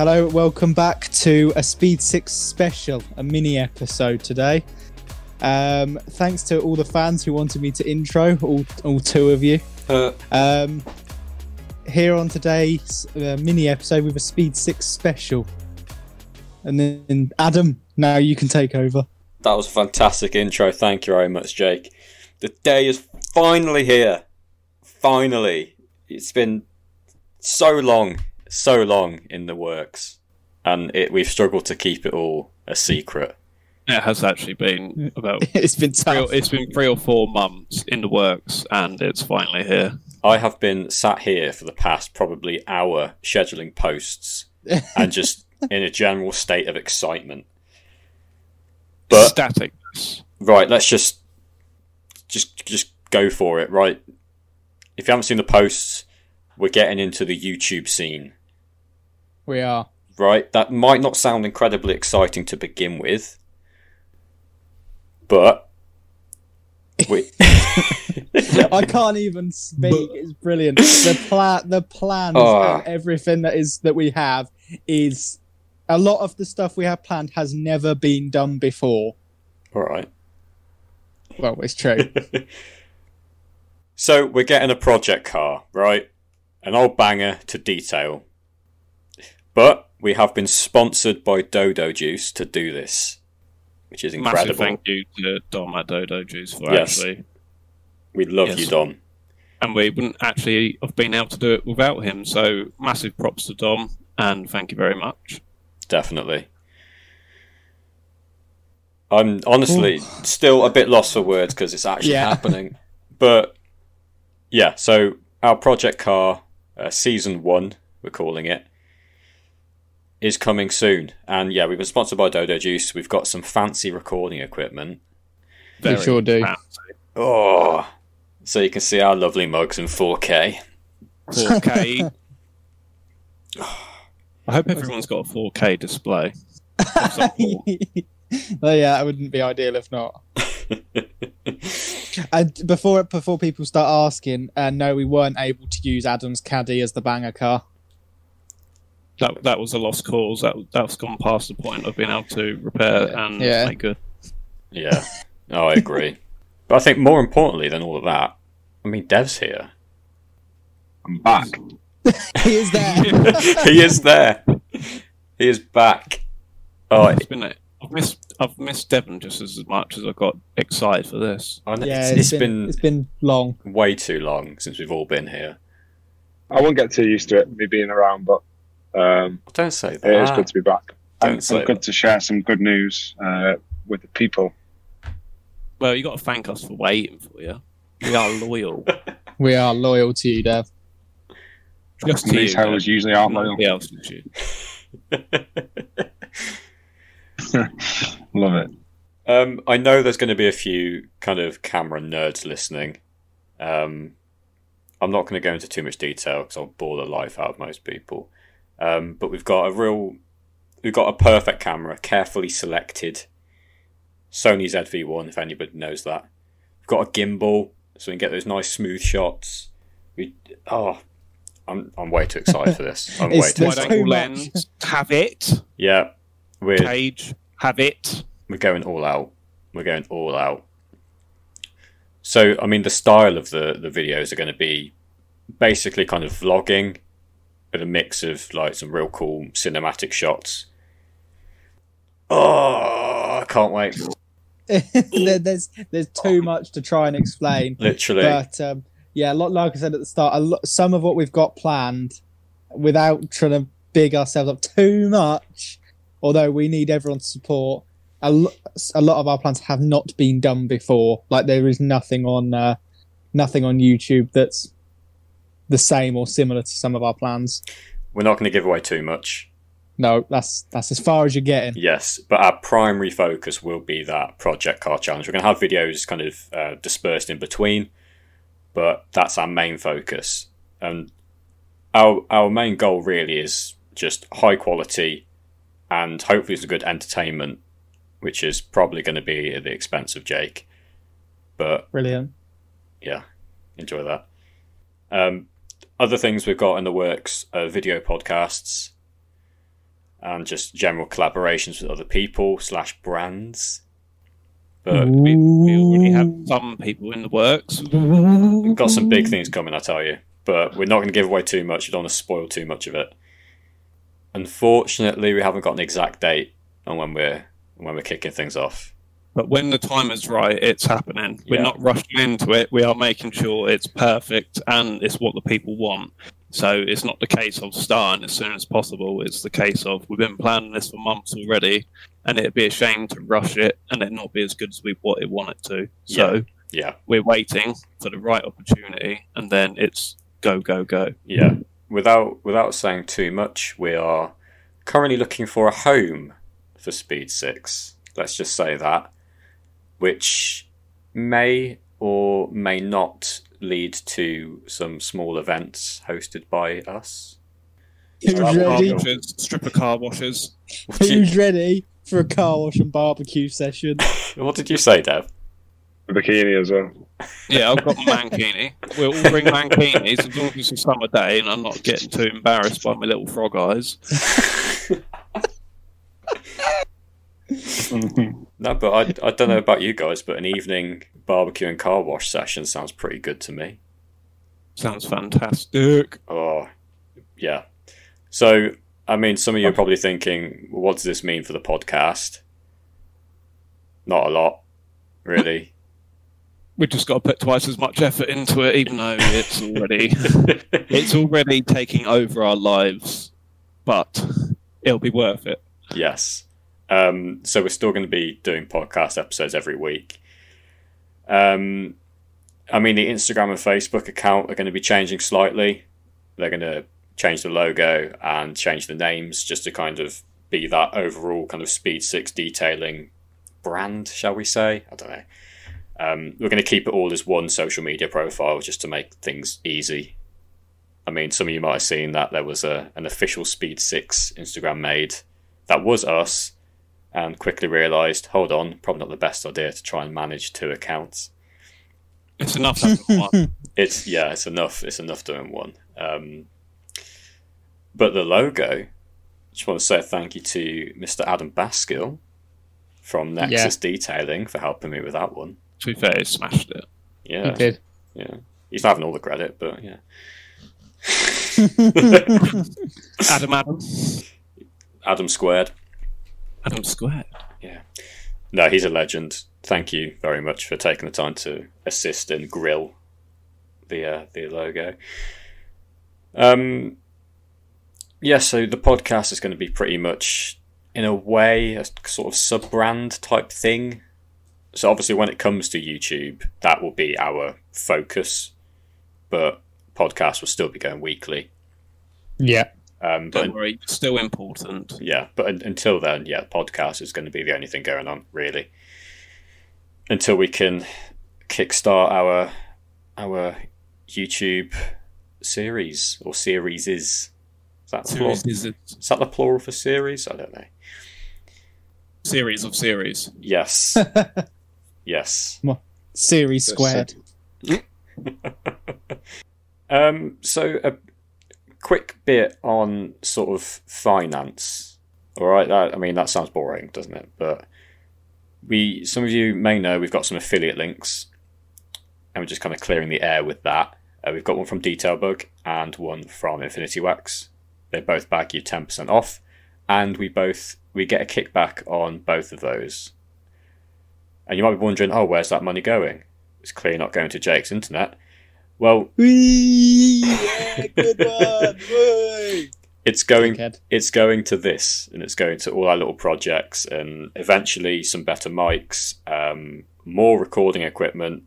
Hello, welcome back to a Speed 6 special, a mini episode today. Um, thanks to all the fans who wanted me to intro, all, all two of you. Uh, Um, here on today's uh, mini episode with a Speed 6 special. And then, Adam, now you can take over. that was a fantastic intro. Thank you very much, Jake. The day is finally here. Finally. It's been so long, so long in the works. And it, we've struggled to keep it all a secret. It has actually been about it's been three or, it's been three or four months in the works, and it's finally here. I have been sat here for the past probably hour scheduling posts and just in a general state of excitement. But Staticness. Right, let's just just just go for it, right? If you haven't seen the posts, we're getting into the YouTube scene, We are. right? That might not sound incredibly exciting to begin with, but we I can't even speak. It's brilliant. The plan, the plans, Oh. everything that is that we have is a lot of the stuff we have planned has never been done before. all right. Well, it's true. So we're getting a project car, right? An old banger to detail. But we have been sponsored by Dodo Juice to do this, which is incredible. Massive thank you to Dom at Dodo Juice for Yes. actually, We love Yes. you, Dom. and we wouldn't actually have been able to do it without him. So massive props to Dom, and thank you very much. Definitely. I'm honestly still a bit lost for words because it's actually Yeah. happening. But yeah, so our project car, uh, season one, we're calling it, is coming soon. And yeah, we've been sponsored by Dodo Juice. We've got some fancy recording equipment. We sure do. fancy. Oh, so you can see our lovely mugs in 4K. 4K. I hope everyone's got a 4K display. of well, yeah, that wouldn't be ideal if not. And before before people start asking, uh, no, we weren't able to use Adam's caddy as the banger car. That that was a lost cause. That that's gone past the point of being able to repair and Yeah. make good. Yeah, oh, I agree. but I think more importantly than all of that, I mean, Dev's here. I'm back. He is there. he is there. He is back. Oh, It's been a, I've missed I've missed Devon just as much as I got excited for this. I yeah, it's, it's been, it's been long. way too long since we've all been here. I won't get too used to it, me being around, but um, Don't say that. it is good to be back. Don't And say and good that. to share some good news uh, with the people. Well, you got to thank us for waiting for you. We are loyal. We are loyal to you, Dev. Just to These you, hoes usually aren't loyal. Else is you. Love it. Um, I know there's going to be a few kind of camera nerds listening. Um, I'm not going to go into too much detail because I'll bore the life out of most people. Um, but we've got a real, we've got a perfect camera, carefully selected. Sony ZV-1, if anybody knows that. We've got a gimbal, so we can get those nice smooth shots. We, oh, I'm I'm way too excited for this. I'm way It's too the- Wide There's excited. too angle much. lens, have it. Yeah, we're Cage, have it. we're going all out. We're going all out. So, I mean, the style of the the videos are going to be basically kind of vlogging with a mix of like some real cool cinematic shots. Oh, I can't wait! There's there's too much to try and explain. Literally, But um, yeah, like, like I said at the start, a lot, some of what we've got planned, without trying to big ourselves up too much, although we need everyone's support. A, lo- a lot of our plans have not been done before. Like there is nothing on uh, nothing on YouTube that's the same or similar to some of our plans. we're not going to give away too much. No, that's that's as far as you're getting. Yes, but our primary focus will be that project car challenge. We're going to have videos kind of uh, dispersed in between, but that's our main focus. And our our main goal really is just high quality and hopefully it's a good entertainment, which is probably going to be at the expense of Jake. But Brilliant. yeah, enjoy that. Um, other things we've got in the works are video podcasts. and just general collaborations with other people slash brands. But we, we already have some people in the works. we've got some big things coming, I tell you. But we're not going to give away too much. We don't want to spoil too much of it. Unfortunately, we haven't got an exact date on when we're when we're kicking things off. But when the time is right, it's happening. We're Yeah. not rushing into it. We are making sure it's perfect and it's what the people want. So it's not the case of starting as soon as possible. It's the case of we've been planning this for months already, and it'd be a shame to rush it and it not be as good as we what it want it to. So Yeah, we're waiting for the right opportunity, and then it's go go go. yeah. Without without saying too much, we are currently looking for a home for Speed Six. Let's just say that, which may or may not lead to some small events hosted by us. Who's Car ready? washes, stripper car washes. What did, you, Who's ready for a car wash and barbecue session? what did you say, Dev? The bikini as well. Yeah, I've got my mankini. We'll all bring mankinis as long as it's a summer day and I'm not getting too embarrassed by my little frog eyes. No, but I, I don't know about you guys, but an evening barbecue and car wash session sounds pretty good to me. Sounds fantastic. Oh, yeah. So, I mean, some of you are probably thinking, well, what does this mean for the podcast? Not a lot, really. We've just got to put twice as much effort into it, even though it's already it's already taking over our lives. But it'll be worth it. yes. Um, so, we're still going to be doing podcast episodes every week. Um, I mean, the Instagram and Facebook account are going to be changing slightly. They're going to change the logo and change the names just to kind of be that overall kind of Speed 6 detailing brand, shall we say? I don't know. Um, we're going to keep it all as one social media profile just to make things easy. I mean, some of you might have seen that there was a, an official Speed 6 Instagram made that was us and quickly realised, hold on, probably not the best idea to try and manage two accounts It's enough having one. it's yeah, it's enough. It's enough doing one. Um, but the logo, just want to say thank you to Mr. Adam Baskill from Nexus Detailing for helping me with that one. To be fair, he smashed it. Yeah, He Yeah, did. yeah. He's not having all the credit, but yeah. Adam Adam. Adam squared. Adam Square. Yeah, no, he's a legend. Thank you very much for taking the time to assist and grill the uh, the logo. Um, yeah, so the podcast is going to be pretty much, in a way, a sort of sub brand type thing. So obviously, when it comes to YouTube, that will be our focus, but podcast will still be going weekly. Yeah. Um, but Don't worry, it's still important. yeah, but until then, yeah, podcast is going to be the only thing going on really. Until we can kickstart our our YouTube series or series is is that the plural? Series is a Is that the plural for series? I don't know. series of series. Yes, yes. Series squared. Um, so a quick bit on sort of finance. All right, that, I mean that sounds boring, doesn't it? But we, some of you may know, we've got some affiliate links, and we're just kind of clearing the air with that. Uh, we've got one from Detailbug and one from Infinity Wax. They both bag you ten percent off, and we both we get a kickback on both of those. And you might be wondering, oh, where's that money going? It's clearly not going to Jake's internet. Well, Whee! Yeah, good one. It's going Dickhead. it's going to this and it's going to all our little projects and eventually some better mics um, more recording equipment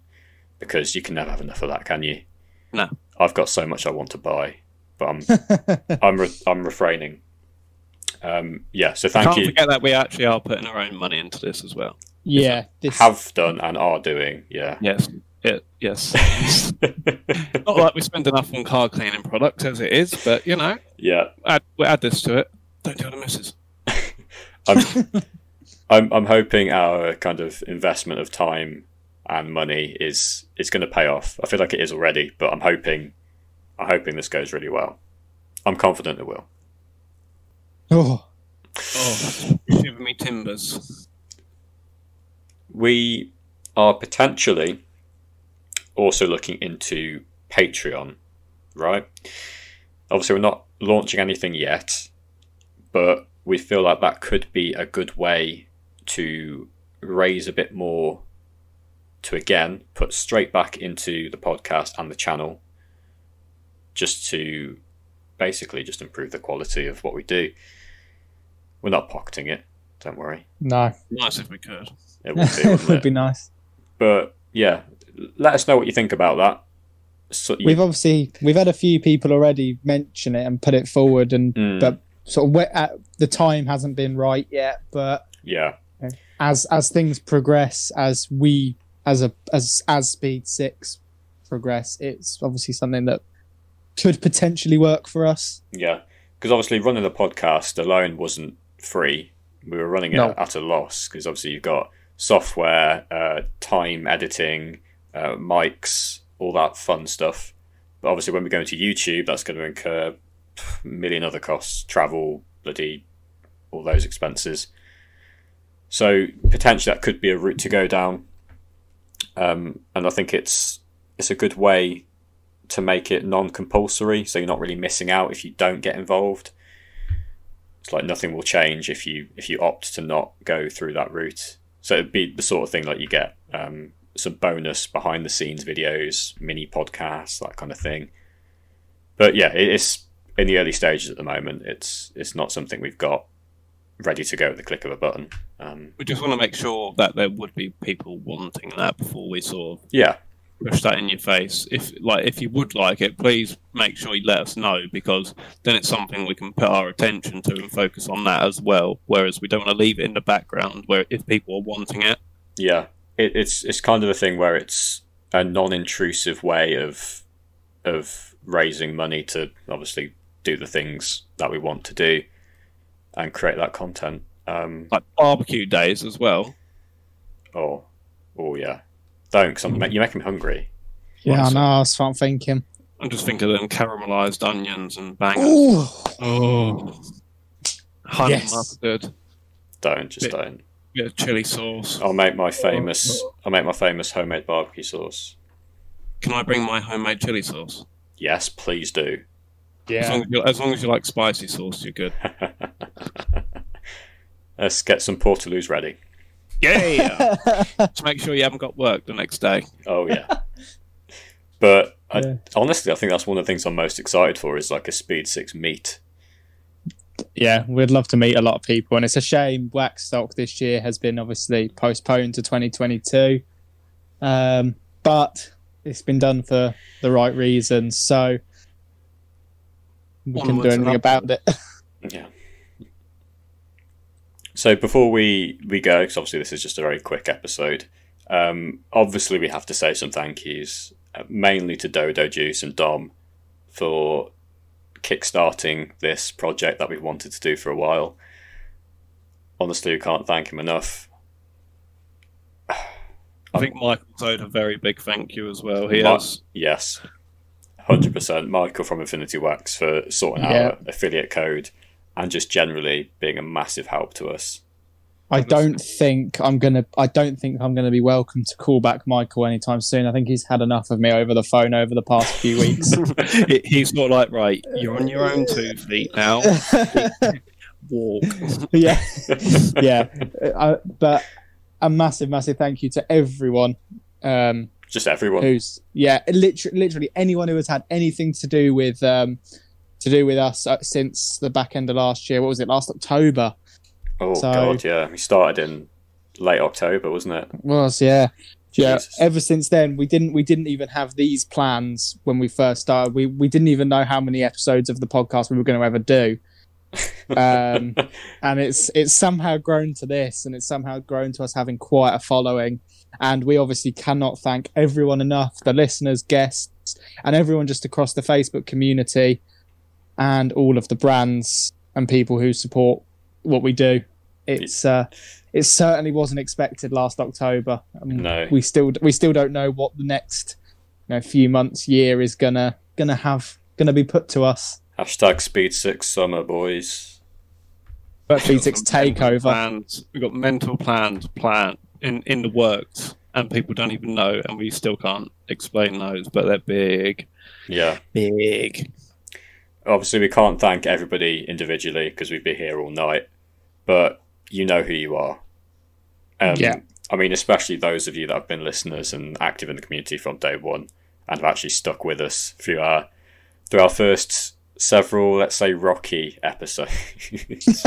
because you can never have enough of that can you No. i've got so much i want to buy but i'm i'm, re- I'm refraining um, yeah so thank Can't you forget that we actually are putting our own money into this as well. yeah. This have done and are doing yeah Yes. It, yes. Not like we spend enough on car cleaning products as it is, but you know, yeah add, we'll add this to it. Don't tell the missus. I'm, I'm I'm hoping our kind of investment of time and money is is going to pay off. I feel like it is already, but I'm hoping I'm hoping this goes really well. I'm confident it will. Oh, Oh, shiver me timbers. we are potentially also looking into Patreon, right? Obviously, we're not launching anything yet, but we feel like that could be a good way to raise a bit more to again put straight back into the podcast and the channel just to basically just improve the quality of what we do. We're not pocketing it, don't worry. No, Nice if we could. It would be, it wouldn't would it? be nice. But yeah, let us know what you think about that. So you- We've obviously we've had a few people already mention it and put it forward, and Mm. but sort of the time hasn't been right yet. But yeah, as as things progress, as we as a as as Speed Six progress, it's obviously something that could potentially work for us. yeah, because obviously running the podcast alone wasn't free. We were running it No. at a loss because obviously you've got software, uh, time editing, uh, mics, all that fun stuff. But obviously, when we go into YouTube, that's going to incur a million other costs, travel, bloody, all those expenses. So potentially that could be a route to go down. Um, and I think it's it's a good way to make it non-compulsory, so you're not really missing out if you don't get involved. It's like nothing will change if you if you opt to not go through that route. So it'd be the sort of thing like you get um, some bonus behind the scenes videos, mini podcasts, that kind of thing. But yeah, it's in the early stages at the moment. It's it's not something we've got ready to go at the click of a button. Um, We just want to make sure that there would be people wanting that before we sort of yeah, push that in your face. If like if you would like it, please make sure you let us know because then it's something we can put our attention to and focus on that as well. Whereas we don't want to leave it in the background where if people are wanting it. Yeah, it, it's it's kind of a thing where it's a non-intrusive way of of raising money to obviously do the things that we want to do and create that content. Um, Like barbecue days as well. oh, oh yeah, don't because you make me hungry. Yeah, I Right, so- know. That's what I'm thinking. I'm just thinking of them caramelized onions and bangers. Ooh, Oh, honey Yes. mustard, Don't just Bit- don't. Bit of chili sauce. I'll make my famous. I'll make my famous homemade barbecue sauce. Can I bring my homemade chili sauce? Yes, please do. As, yeah. long as, you, as long as you like spicy sauce, you're good. Let's get some portaloos ready. Yeah. to make sure you haven't got work the next day. Oh yeah. but I, Yeah. honestly, I think that's one of the things I'm most excited for is like a Speed Six meet. Yeah, we'd love to meet a lot of people, and it's a shame Waxstock this year has been obviously postponed to 2022. Um, but it's been done for the right reasons, so we can do anything about it. Yeah. So before we we go, because obviously this is just a very quick episode. Um, obviously, we have to say some thank yous, uh, mainly to Dodo Juice and Dom for kickstarting this project that we've wanted to do for a while. Honestly, we can't thank him enough. I think Michael's owed a very big thank you as well. He Ma- has. Yes, hundred percent. Michael from Infinity Wax for sorting Yeah. out our affiliate code and just generally being a massive help to us. I don't think I'm gonna. I don't think I'm gonna be welcome to call back Michael anytime soon. I think he's had enough of me over the phone over the past few weeks. He's not like, right, you're on your own two feet now. Walk. yeah, yeah. Uh, but a massive, massive thank you to everyone um, Just everyone. who's yeah, literally, literally anyone who has had anything to do with um, to do with us uh, since the back end of last year. What was it? Last October Oh So- god, yeah. We started in late October, wasn't it? was yeah. Yeah, ever since then we didn't we didn't even have these plans when we first started. We we didn't even know how many episodes of the podcast we were going to ever do. Um, and it's it's somehow grown to this and it's somehow grown to us having quite a following and we obviously cannot thank everyone enough the listeners guests and everyone just across the facebook community and all of the brands and people who support what we do it's uh it certainly wasn't expected last october Um, No. we still we still don't know what the next you know, few months year is gonna gonna have gonna be put to us Hashtag Speed Six Summer, boys. But Phoenix Some mental takeover. Plans. We've got mental plans plan in, in the works, and people don't even know, and we still can't explain those, but they're big. Yeah. Big. Obviously, we can't thank everybody individually because we'd be here all night, but you know who you are. Um, Yeah. I mean, especially those of you that have been listeners and active in the community from day one and have actually stuck with us through our through our first several, let's say, rocky episodes.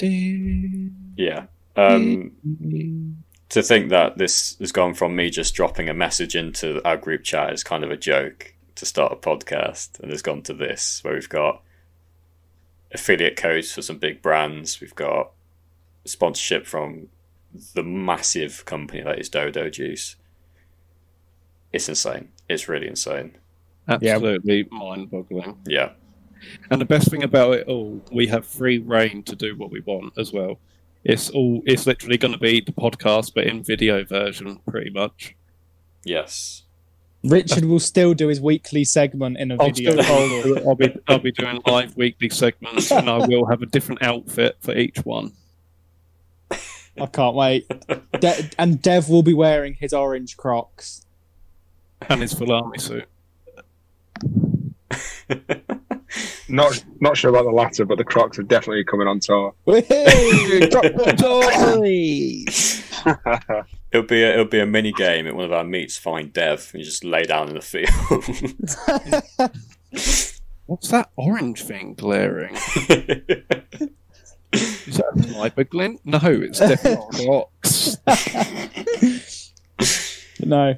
yeah. Um, to think that this has gone from me just dropping a message into our group chat as kind of a joke to start a podcast and has gone to this where we've got affiliate codes for some big brands. We've got sponsorship from the massive company that is dodo juice. It's insane. It's really insane. Absolutely mind boggling. yeah. And the best thing about it all, we have free reign to do what we want as well. It's all it's literally gonna be the podcast but in video version pretty much. yes Richard will still do his weekly segment in a I'll, video. still, I'll, I'll be I'll be doing live weekly segments and I will have a different outfit for each one. I can't wait. De- and Dev will be wearing his orange Crocs. And his full army suit. Not not sure about the latter, but the Crocs are definitely coming on tour. Whee! it'll be a, it'll be a mini game at one of our meets find dev and you just lay down in the field What's that orange thing glaring? Is that a sniper glint? No, it's definitely rocks. no,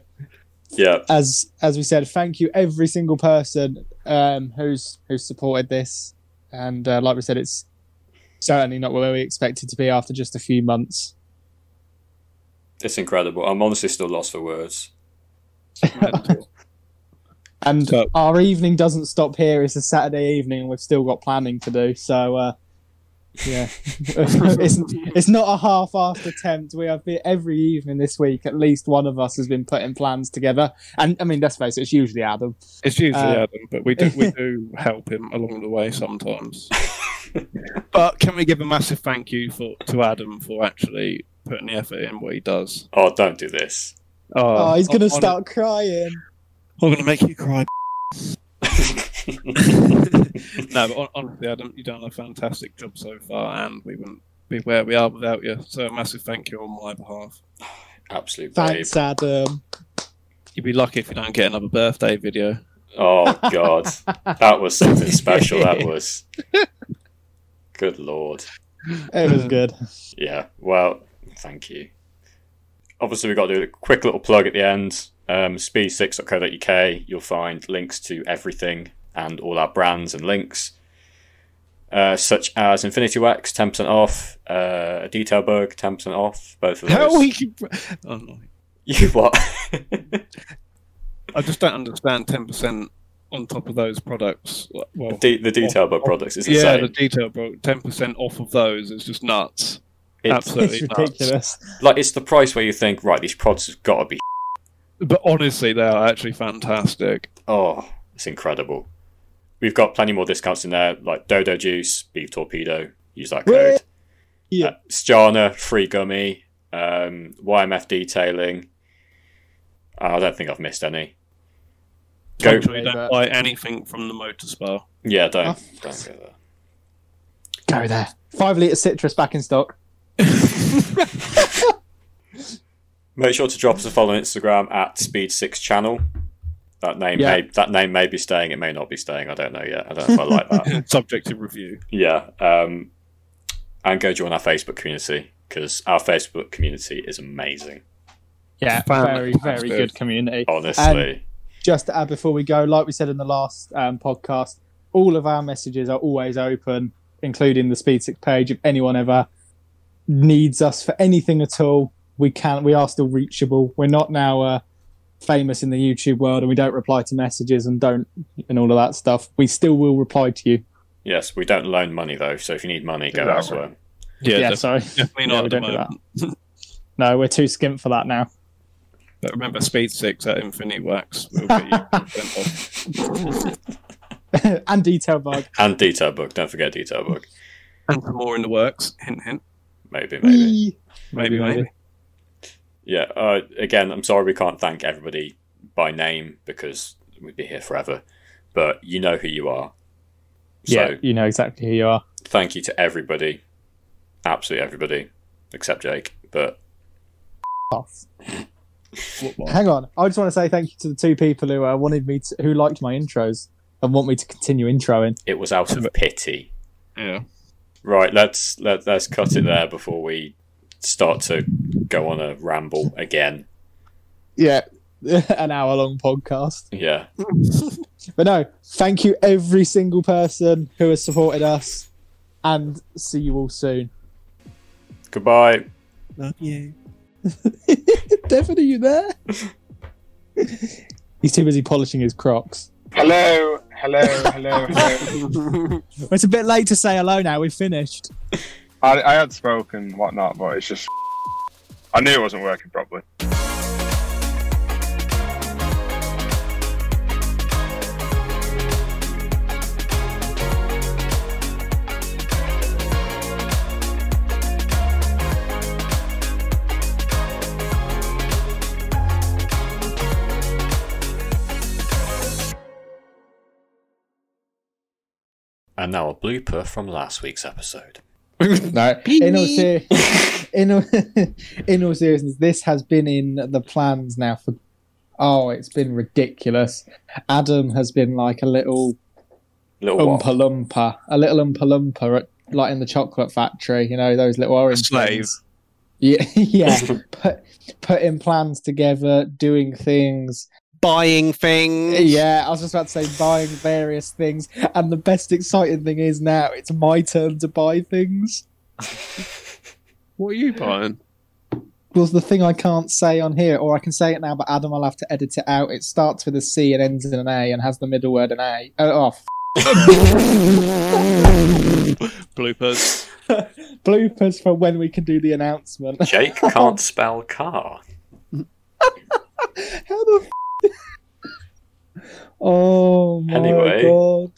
yeah as as we said, thank you every single person um, who's who's supported this, and uh, like we said, it's certainly not where we expected to be after just a few months. It's incredible. I'm honestly still lost for words. And So- our evening doesn't stop here. It's a Saturday evening, and we've still got planning to do. So, uh, yeah, it's it's not a half-assed attempt. We have been every evening this week. At least one of us has been putting plans together. And I mean, let's face it, it's usually Adam. It's usually Uh, Adam, but we do we do help him along the way sometimes. but can we give a massive thank you for to Adam for actually putting the effort in what he does? Oh, don't do this. Oh. oh, he's gonna I'm- start crying. I'm gonna make you cry. no, but honestly, Adam, you've done a fantastic job so far, and we wouldn't be where we are without you. So a massive thank you on my behalf. Absolute babe. Thanks, Adam. You'd be lucky if you don't get another birthday video. Oh God, that was something special. That was. Good lord. It was good. Yeah. Well, thank you. Obviously, we've got to do a quick little plug at the end. Um, speed6.co.uk. You'll find links to everything and all our brands and links, uh, such as Infinity Wax, ten percent off, uh, Detail Bug, ten percent off. Both of those. How we keep... Oh no. You what? I just don't understand ten percent on top of those products. Well, De- the Detail Bug products is yeah, insane. the detail bro, ten percent off of those is just nuts. It's- Absolutely It's nuts. ridiculous. like it's the price where you think, right, these products have got to be. But honestly, they are actually fantastic. Oh, it's incredible. We've got plenty more discounts in there, like Dodo Juice, Beef Torpedo. Use that code. Yeah. Uh, Stjana, free gummy. Um, YMF detailing. Uh, I don't think I've missed any. Go. Make sure don't buy anything from the motor spa. Yeah, don't Oh. don't go there. Go there. Five litre citrus back in stock. Make sure to drop us a follow on Instagram at Speed6 Channel. That name Yeah. may that name may be staying. It may not be staying. I don't know yet. I don't know if I like that. Subjective review. Yeah. Um, and go join our Facebook community because our Facebook community is amazing. Yeah, very, very good. good community. Honestly. just to add before we go, like we said in the last um, podcast, all of our messages are always open, including the Speed Six page. If anyone ever needs us for anything at all, we can. We are still reachable. We're not now uh, famous in the YouTube world, and we don't reply to messages and don't and all of that stuff. We still will reply to you. yes, we don't loan money though, so if you need money, go Exactly. elsewhere. Yeah, Yeah, def- sorry. definitely Yeah, we don't do that. No, we're too skimp for that now. But remember, Speed Six at Infinity Wax will get you 10% off. and detail bug. And detail book. Don't forget detail book. And some more in the works. Hint, hint. Maybe, maybe. Maybe, Maybe, maybe. Yeah. Uh, again, I'm sorry we can't thank everybody by name because we'd be here forever. But you know who you are. So Yeah, you know exactly who you are. thank you to everybody, absolutely everybody, except Jake. But Off. Hang on, I just want to say thank you to the two people who uh, wanted me to, who liked my intros and want me to continue introing. it was out of pity. Yeah. Right. Let's let let's cut it there before we start to go on a ramble again. Yeah, an hour long podcast. Yeah. But no, thank you every single person who has supported us, and see you all soon. Goodbye. Love you. Devin, are you there? He's too busy polishing his Crocs. Hello, hello, hello, hello. It's a bit late to say hello now. We've finished. I, I had spoken whatnot, but it's just I knew it wasn't working properly. And now a blooper from last week's episode. No, in all, ser- in, all, in all seriousness, this has been in the plans now for. Oh, it's been ridiculous. Adam has been like a little Little what? Oompa Loompa, a little Oompa Loompa, at, like in the chocolate factory. You know those little orange slave. things. Yeah, yeah. Put, putting plans together, doing things. Buying things. Yeah, I was just about to say buying various things, and the best exciting thing is now it's my turn to buy things. What are you buying? was the thing I can't say on here, or I can say it now, but Adam, I'll have to edit it out. It starts with a C and ends in an A and has the middle word an A. Oh, oh f- Bloopers. bloopers for when we can do the announcement. Jake can't spell car. How the f- Oh my Anyway. god.